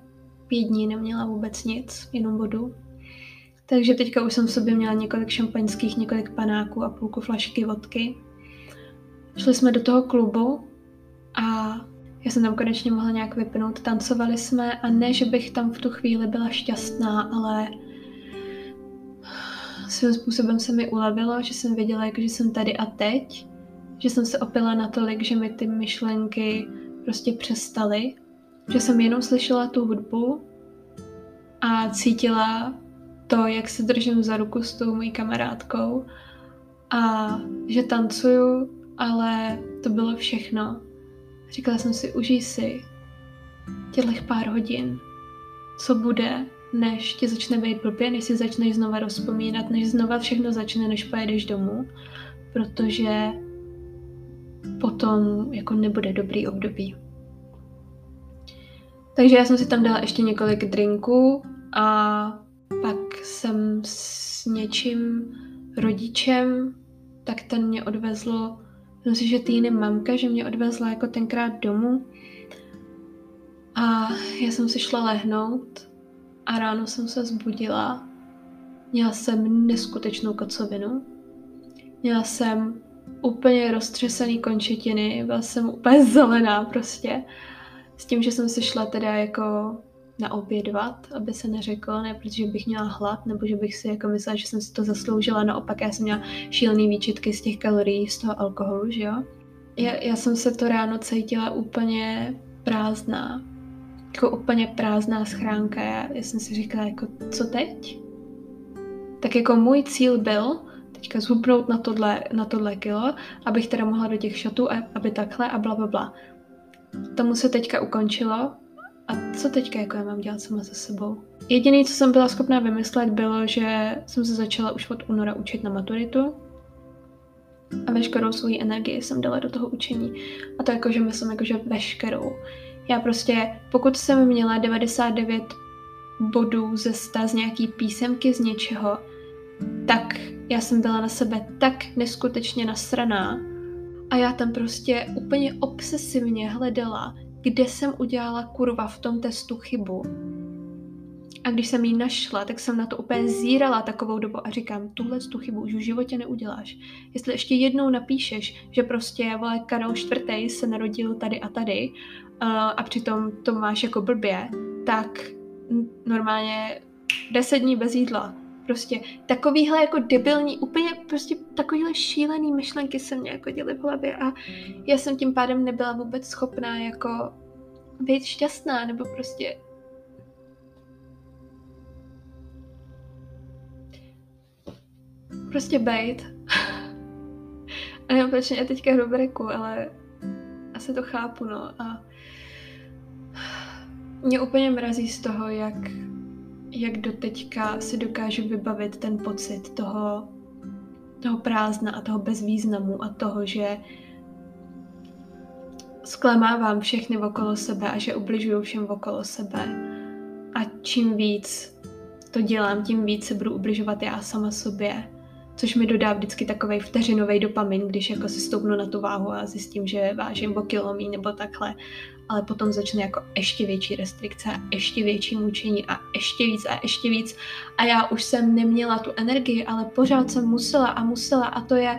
pět dní neměla vůbec nic, jenom vodu. Takže teďka už jsem v sobě měla několik šampaňských, několik panáků a půlku flašky vodky. Šli jsme do toho klubu a já jsem tam konečně mohla nějak vypnout. Tancovali jsme a ne, že bych tam v tu chvíli byla šťastná, ale svým způsobem se mi ulevilo, že jsem věděla, že jsem tady a teď, že jsem se opila natolik, že mi ty myšlenky prostě přestaly, že jsem jenom slyšela tu hudbu a cítila to, jak se držím za ruku s tou mojí kamarádkou a že tancuju, ale to bylo všechno. Říkala jsem si, užij si těchto pár hodin, co bude, než ti začne být blbě, než si začneš znova rozpomínat, než znova všechno začne, než pojedeš domů, protože potom jako nebude dobrý období. Takže já jsem si tam dala ještě několik drinků a pak jsem s něčím rodičem, tak ten mě odvezl, myslím si, že týny mamka, že mě odvezla jako tenkrát domů a já jsem si šla lehnout a ráno jsem se zbudila. Měla jsem neskutečnou kocovinu. Měla jsem úplně roztřesený končetiny, byla jsem úplně zelená prostě. S tím, že jsem si šla teda jako naobědvat, aby se neřeklo, ne protože bych měla hlad, nebo že bych si jako myslela, že jsem si to zasloužila, naopak já jsem měla šílený výčitky z těch kalorií, z toho alkoholu, že jo. Já, já jsem se to ráno cítila úplně prázdná, jako úplně prázdná schránka. Já, já jsem si říkala, jako co teď? Tak jako můj cíl byl teďka zhubnout na tohle, na tohle kilo, abych teda mohla do těch šatů, aby takhle a bla, bla, bla. Tomu se teďka ukončilo, a co teďka jako já mám dělat sama se sebou? Jediné, co jsem byla schopná vymyslet, bylo, že jsem se začala už od února učit na maturitu a veškerou svou energii jsem dala do toho učení. A to jakože myslím jakože veškerou. Já prostě, pokud jsem měla 99 bodů ze 100 z nějaký písemky z něčeho, tak já jsem byla na sebe tak neskutečně nasraná a já tam prostě úplně obsesivně hledala, kde jsem udělala kurva v tom testu chybu. A když jsem ji našla, tak jsem na to úplně zírala takovou dobu a říkám, tuhle tu chybu už v životě neuděláš. Jestli ještě jednou napíšeš, že prostě, vole, Karel čtvrtý se narodil tady a tady uh, a přitom to máš jako blbě, tak normálně deset dní bez jídla. Prostě takovýhle jako debilní, úplně prostě takovýhle šílený myšlenky se mě jako děly v hlavě a já jsem tím pádem nebyla vůbec schopná jako být šťastná nebo prostě prostě bejt. a nevím, proč mě teďka hrubreku, ale asi to chápu, no. A mě úplně mrazí z toho, jak jak do teďka si dokážu vybavit ten pocit toho, toho prázdna a toho bezvýznamu a toho, že zklamávám všechny okolo sebe a že ubližuju všem okolo sebe. A čím víc to dělám, tím víc se budu ubližovat já sama sobě. Což mi dodá vždycky takový vteřinový dopamin, když jako si stoupnu na tu váhu a zjistím, že vážím o kilomí nebo takhle ale potom začne jako ještě větší restrikce ještě větší mučení a ještě víc a ještě víc a já už jsem neměla tu energii, ale pořád jsem musela a musela a to je,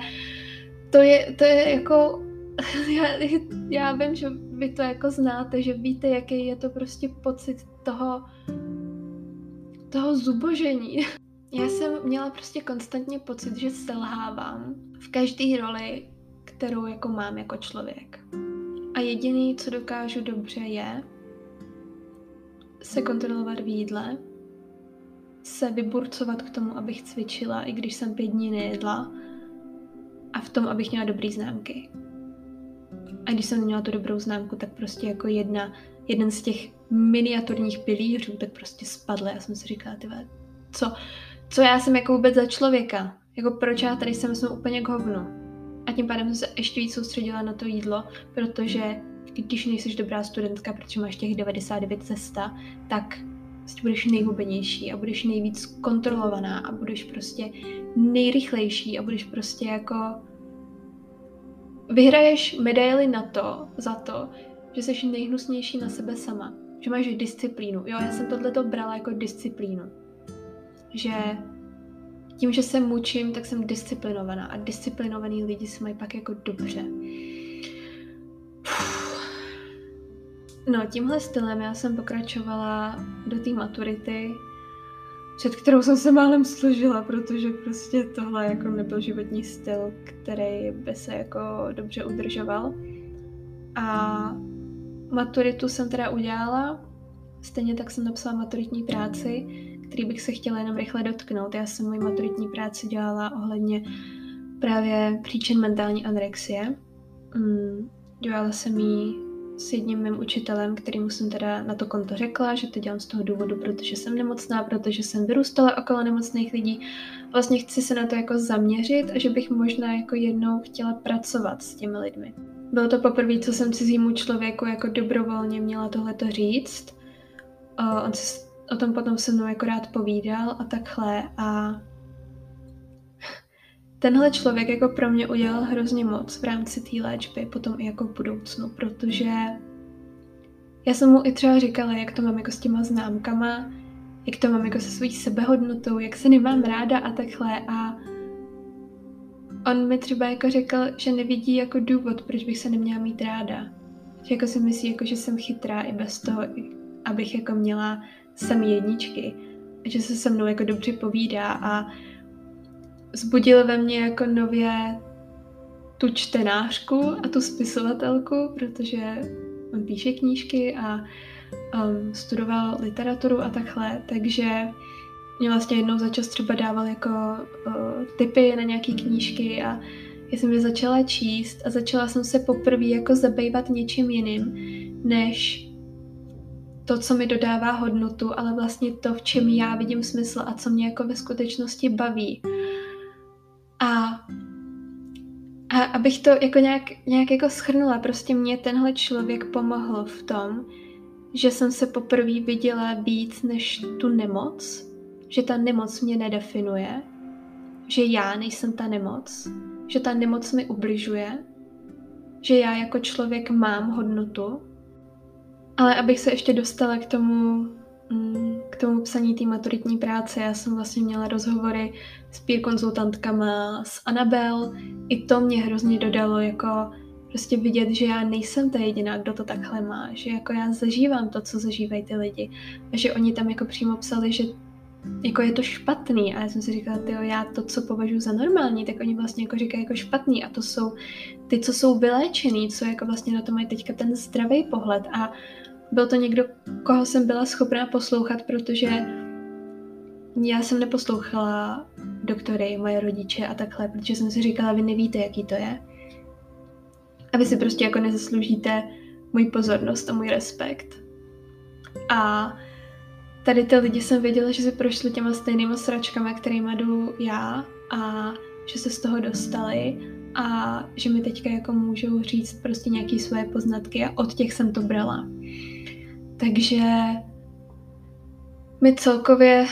to je, to je jako, já, já vím, že vy to jako znáte, že víte, jaký je to prostě pocit toho, toho zubožení. Já jsem měla prostě konstantně pocit, že selhávám v každé roli, kterou jako mám jako člověk. A jediný, co dokážu dobře, je se kontrolovat v jídle, se vyburcovat k tomu, abych cvičila, i když jsem pět dní nejedla, a v tom, abych měla dobrý známky. A když jsem měla tu dobrou známku, tak prostě jako jedna, jeden z těch miniaturních pilířů, tak prostě spadl. Já jsem si říkala, ty co, co já jsem jako vůbec za člověka? Jako proč já tady jsem, jsem úplně k hovnu? A tím pádem jsem se ještě víc soustředila na to jídlo, protože když nejsi dobrá studentka, protože máš těch 99 cesta, tak prostě budeš nejhubenější a budeš nejvíc kontrolovaná a budeš prostě nejrychlejší a budeš prostě jako vyhraješ medaily na to, za to, že jsi nejhnusnější na sebe sama. Že máš disciplínu. Jo, já jsem tohleto brala jako disciplínu. Že tím, že se mučím, tak jsem disciplinovaná a disciplinovaný lidi se mají pak jako dobře. No, tímhle stylem já jsem pokračovala do té maturity, před kterou jsem se málem složila, protože prostě tohle jako nebyl životní styl, který by se jako dobře udržoval. A maturitu jsem teda udělala, stejně tak jsem napsala maturitní práci, který bych se chtěla jenom rychle dotknout. Já jsem moji maturitní práci dělala ohledně právě příčin mentální anorexie. Mm, dělala jsem ji s jedním mým učitelem, kterýmu jsem teda na to konto řekla, že to dělám z toho důvodu, protože jsem nemocná, protože jsem vyrůstala okolo nemocných lidí. Vlastně chci se na to jako zaměřit a že bych možná jako jednou chtěla pracovat s těmi lidmi. Bylo to poprvé, co jsem cizímu člověku jako dobrovolně měla tohleto říct. O, on se o tom potom se mnou jako rád povídal a takhle a tenhle člověk jako pro mě udělal hrozně moc v rámci té léčby, potom i jako v budoucnu, protože já jsem mu i třeba říkala, jak to mám jako s těma známkama, jak to mám jako se svojí sebehodnotou, jak se nemám ráda a takhle a on mi třeba jako řekl, že nevidí jako důvod, proč bych se neměla mít ráda. Že jako si myslí, jako, že jsem chytrá i bez toho, abych jako měla samý jedničky. Že se se mnou jako dobře povídá a zbudil ve mně jako nově tu čtenářku a tu spisovatelku, protože on píše knížky a um, studoval literaturu a takhle, takže mě vlastně jednou za čas třeba dával jako uh, tipy na nějaké knížky a já jsem je začala číst a začala jsem se poprvé jako zabývat něčím jiným, než to, co mi dodává hodnotu, ale vlastně to, v čem já vidím smysl a co mě jako ve skutečnosti baví. A, a abych to jako nějak, nějak jako schrnula, prostě mě tenhle člověk pomohl v tom, že jsem se poprvé viděla víc než tu nemoc, že ta nemoc mě nedefinuje, že já nejsem ta nemoc, že ta nemoc mi ubližuje, že já jako člověk mám hodnotu, ale abych se ještě dostala k tomu, mm, k tomu psaní té maturitní práce, já jsem vlastně měla rozhovory s peer konzultantkama, s Anabel, i to mě hrozně dodalo jako prostě vidět, že já nejsem ta jediná, kdo to takhle má, že jako já zažívám to, co zažívají ty lidi. A že oni tam jako přímo psali, že jako je to špatný. A já jsem si říkala, tyjo, já to, co považuji za normální, tak oni vlastně jako říkají jako špatný. A to jsou ty, co jsou vyléčený, co jako vlastně na to mají teďka ten zdravý pohled. A byl to někdo, koho jsem byla schopná poslouchat, protože já jsem neposlouchala doktory, moje rodiče a takhle, protože jsem si říkala, vy nevíte, jaký to je. A vy si prostě jako nezasloužíte můj pozornost a můj respekt. A tady ty lidi jsem věděla, že si prošli těma stejnýma sračkami, kterýma jdu já a že se z toho dostali a že mi teďka jako můžou říct prostě nějaké svoje poznatky a od těch jsem to brala. Takže mi celkově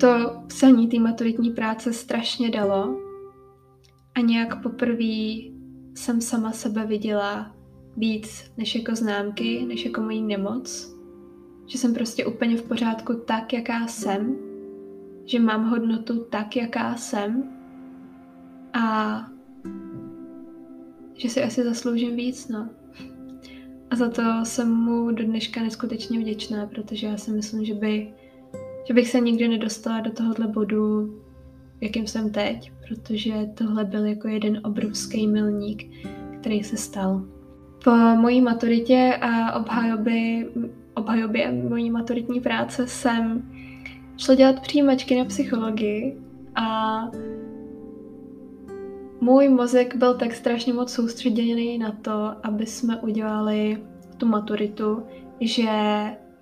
to psaní té maturitní práce strašně dalo a nějak poprvé jsem sama sebe viděla víc než jako známky, než jako mojí nemoc. Že jsem prostě úplně v pořádku tak, jaká jsem. Že mám hodnotu tak, jaká jsem. A že si asi zasloužím víc, no. A za to jsem mu do dneška neskutečně vděčná, protože já si myslím, že, by, že bych se nikdy nedostala do tohohle bodu, jakým jsem teď, protože tohle byl jako jeden obrovský milník, který se stal. Po mojí maturitě a obhajobě, obhajobě mojí maturitní práce jsem šla dělat přijímačky na psychologii a můj mozek byl tak strašně moc soustředěný na to, aby jsme udělali tu maturitu, že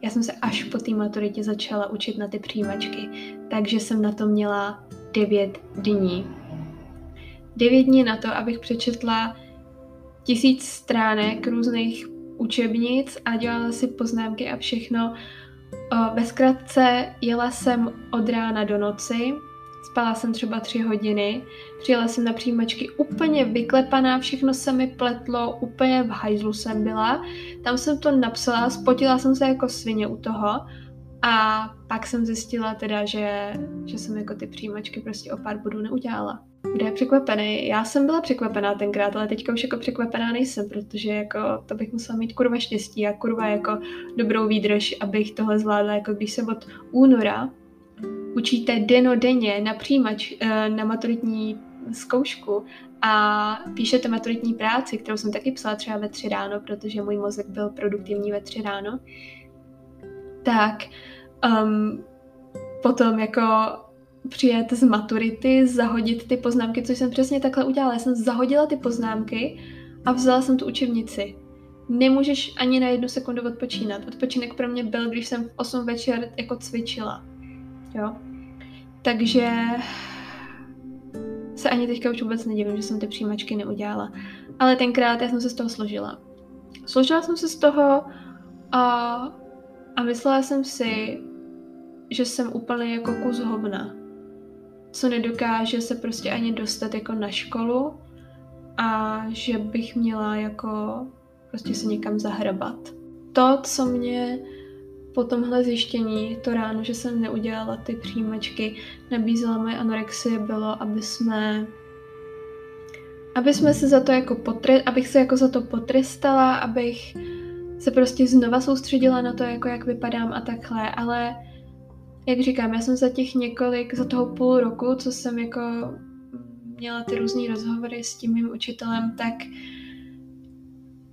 já jsem se až po té maturitě začala učit na ty přijímačky, takže jsem na to měla 9 dní. 9 dní na to, abych přečetla tisíc stránek různých učebnic a dělala si poznámky a všechno. Ve zkratce jela jsem od rána do noci, spala jsem třeba tři hodiny, přijela jsem na přijímačky úplně vyklepaná, všechno se mi pletlo, úplně v hajzlu jsem byla. Tam jsem to napsala, spotila jsem se jako svině u toho a pak jsem zjistila teda, že, že jsem jako ty přijímačky prostě o pár bodů neudělala. Kdo je překvapený? Já jsem byla překvapená tenkrát, ale teďka už jako překvapená nejsem, protože jako to bych musela mít kurva štěstí a kurva jako dobrou výdrž, abych tohle zvládla, jako když se od února učíte denodenně na přijímač, eh, na maturitní zkoušku a píšete maturitní práci, kterou jsem taky psala třeba ve tři ráno, protože můj mozek byl produktivní ve tři ráno, tak um, potom jako přijet z maturity, zahodit ty poznámky, což jsem přesně takhle udělala. Já jsem zahodila ty poznámky a vzala jsem tu učebnici. Nemůžeš ani na jednu sekundu odpočínat. Odpočinek pro mě byl, když jsem v 8 večer jako cvičila. Jo? Takže se ani teďka už vůbec nedivím, že jsem ty přijímačky neudělala. Ale tenkrát já jsem se z toho složila. Složila jsem se z toho a, a myslela jsem si, že jsem úplně jako kus hovna co nedokáže se prostě ani dostat jako na školu a že bych měla jako prostě se někam zahrabat. To, co mě po tomhle zjištění, to ráno, že jsem neudělala ty přijímačky, nabízela moje anorexie, bylo, aby jsme aby jsme se za to jako potre, abych se jako za to potrestala, abych se prostě znova soustředila na to, jako jak vypadám a takhle, ale jak říkám, já jsem za těch několik, za toho půl roku, co jsem jako měla ty různé rozhovory s tím mým učitelem, tak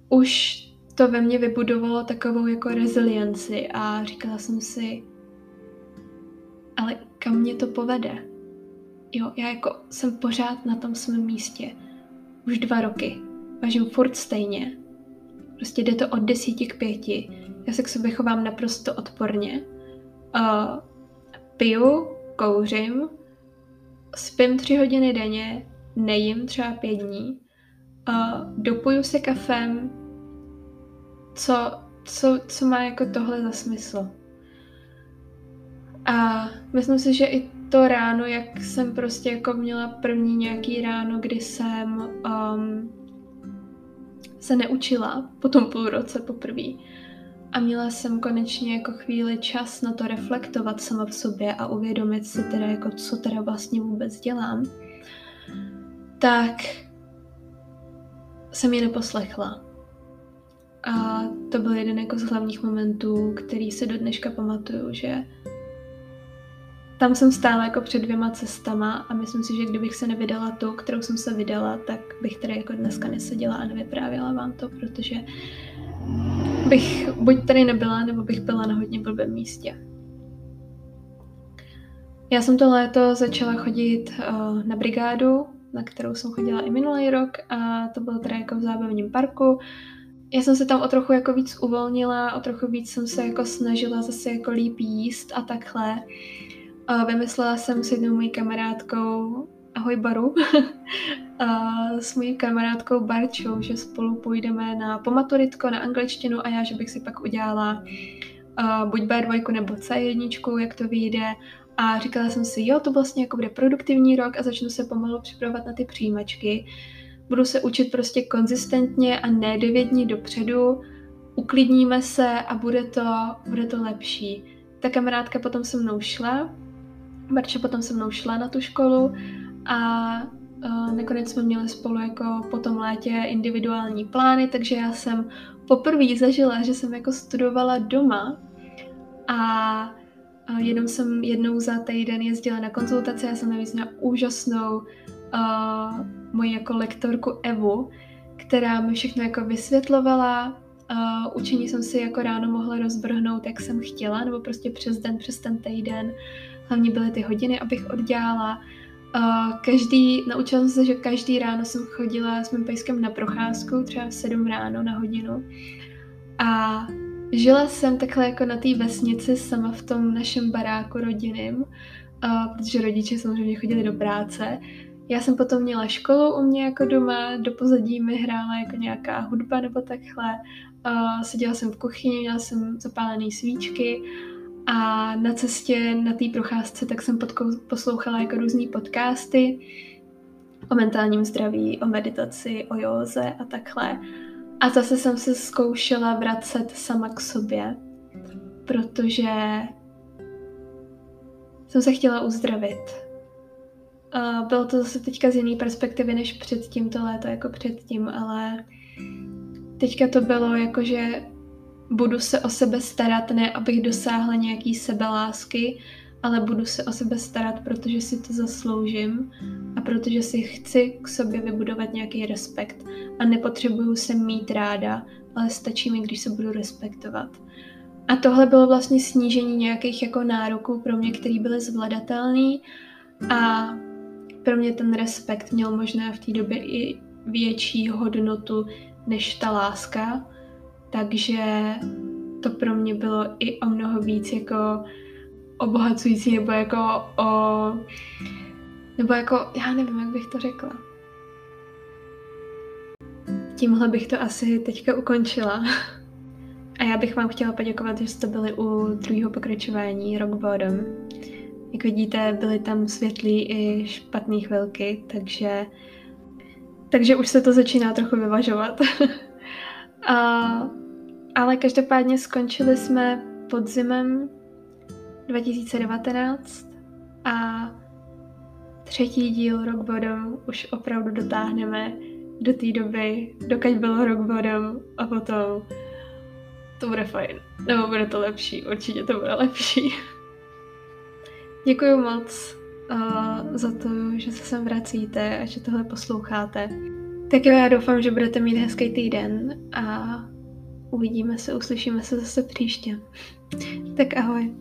už to ve mně vybudovalo takovou jako rezilienci a říkala jsem si, ale kam mě to povede? Jo, já jako jsem pořád na tom svém místě. Už dva roky. Važím furt stejně. Prostě jde to od desíti k pěti. Já se k sobě chovám naprosto odporně. Uh, piju, kouřím, spím tři hodiny denně, nejím třeba pět dní, uh, dopuju se kafem, co, co, co má jako tohle za smysl. A myslím si, že i to ráno, jak jsem prostě jako měla první nějaký ráno, kdy jsem um, se neučila po tom půl roce poprvé, a měla jsem konečně jako chvíli čas na to reflektovat sama v sobě a uvědomit si teda jako co teda vlastně vůbec dělám, tak jsem je neposlechla. A to byl jeden jako z hlavních momentů, který se do dneška pamatuju, že tam jsem stála jako před dvěma cestama a myslím si, že kdybych se nevydala tu, kterou jsem se vydala, tak bych tady jako dneska neseděla a nevyprávěla vám to, protože bych buď tady nebyla, nebo bych byla na hodně blbém místě. Já jsem to léto začala chodit uh, na brigádu, na kterou jsem chodila i minulý rok a to bylo teda jako v zábavním parku. Já jsem se tam o trochu jako víc uvolnila, o trochu víc jsem se jako snažila zase jako líp jíst a takhle. Vymyslela jsem s jednou mojí kamarádkou ahoj Baru, a s mojí kamarádkou Barčou, že spolu půjdeme na pomaturitko, na angličtinu a já, že bych si pak udělala uh, buď B2 nebo C1, jak to vyjde. A říkala jsem si, jo, to vlastně jako bude produktivní rok a začnu se pomalu připravovat na ty přijímačky. Budu se učit prostě konzistentně a ne devět dní dopředu, uklidníme se a bude to, bude to lepší. Ta kamarádka potom se mnou šla, Barča potom se mnou šla na tu školu a uh, nakonec jsme měli spolu jako po tom létě individuální plány, takže já jsem poprvé zažila, že jsem jako studovala doma a uh, jenom jsem jednou za týden jezdila na konzultaci, já jsem navíc měla úžasnou uh, moji jako lektorku Evu, která mi všechno jako vysvětlovala, Uh, učení jsem si jako ráno mohla rozbrhnout, jak jsem chtěla, nebo prostě přes den, přes ten týden. Hlavně byly ty hodiny, abych oddělala. Uh, každý, naučila jsem se, že každý ráno jsem chodila s mým pejskem na procházku, třeba v 7 ráno na hodinu. A žila jsem takhle jako na té vesnici sama v tom našem baráku rodinným, uh, protože rodiče samozřejmě chodili do práce. Já jsem potom měla školu u mě jako doma, do pozadí mi hrála jako nějaká hudba nebo takhle Uh, seděla jsem v kuchyni, měla jsem zapálené svíčky a na cestě na té procházce tak jsem poslouchala jako různý podcasty o mentálním zdraví, o meditaci, o józe a takhle. A zase jsem se zkoušela vracet sama k sobě, protože jsem se chtěla uzdravit. Bylo to zase teďka z jiné perspektivy než před tímto léto, jako předtím, ale teďka to bylo jako, že budu se o sebe starat, ne abych dosáhla nějaký sebelásky, ale budu se o sebe starat, protože si to zasloužím a protože si chci k sobě vybudovat nějaký respekt a nepotřebuju se mít ráda, ale stačí mi, když se budu respektovat. A tohle bylo vlastně snížení nějakých jako nároků pro mě, které byly zvladatelné a pro mě ten respekt měl možná v té době i větší hodnotu než ta láska, takže to pro mě bylo i o mnoho víc jako obohacující, nebo jako o... Nebo jako, já nevím, jak bych to řekla. Tímhle bych to asi teďka ukončila. A já bych vám chtěla poděkovat, že jste byli u druhého pokračování Rock Bottom. Jak vidíte, byly tam světlý i špatné chvilky, takže, takže už se to začíná trochu vyvažovat. A, ale každopádně skončili jsme podzimem 2019 a třetí díl Rock Bottom už opravdu dotáhneme do té doby, dokud bylo Rock Bottom a potom to bude fajn. Nebo bude to lepší, určitě to bude lepší. Děkuji moc uh, za to, že se sem vracíte a že tohle posloucháte. Tak jo, já doufám, že budete mít hezký týden a uvidíme se, uslyšíme se zase příště. Tak ahoj.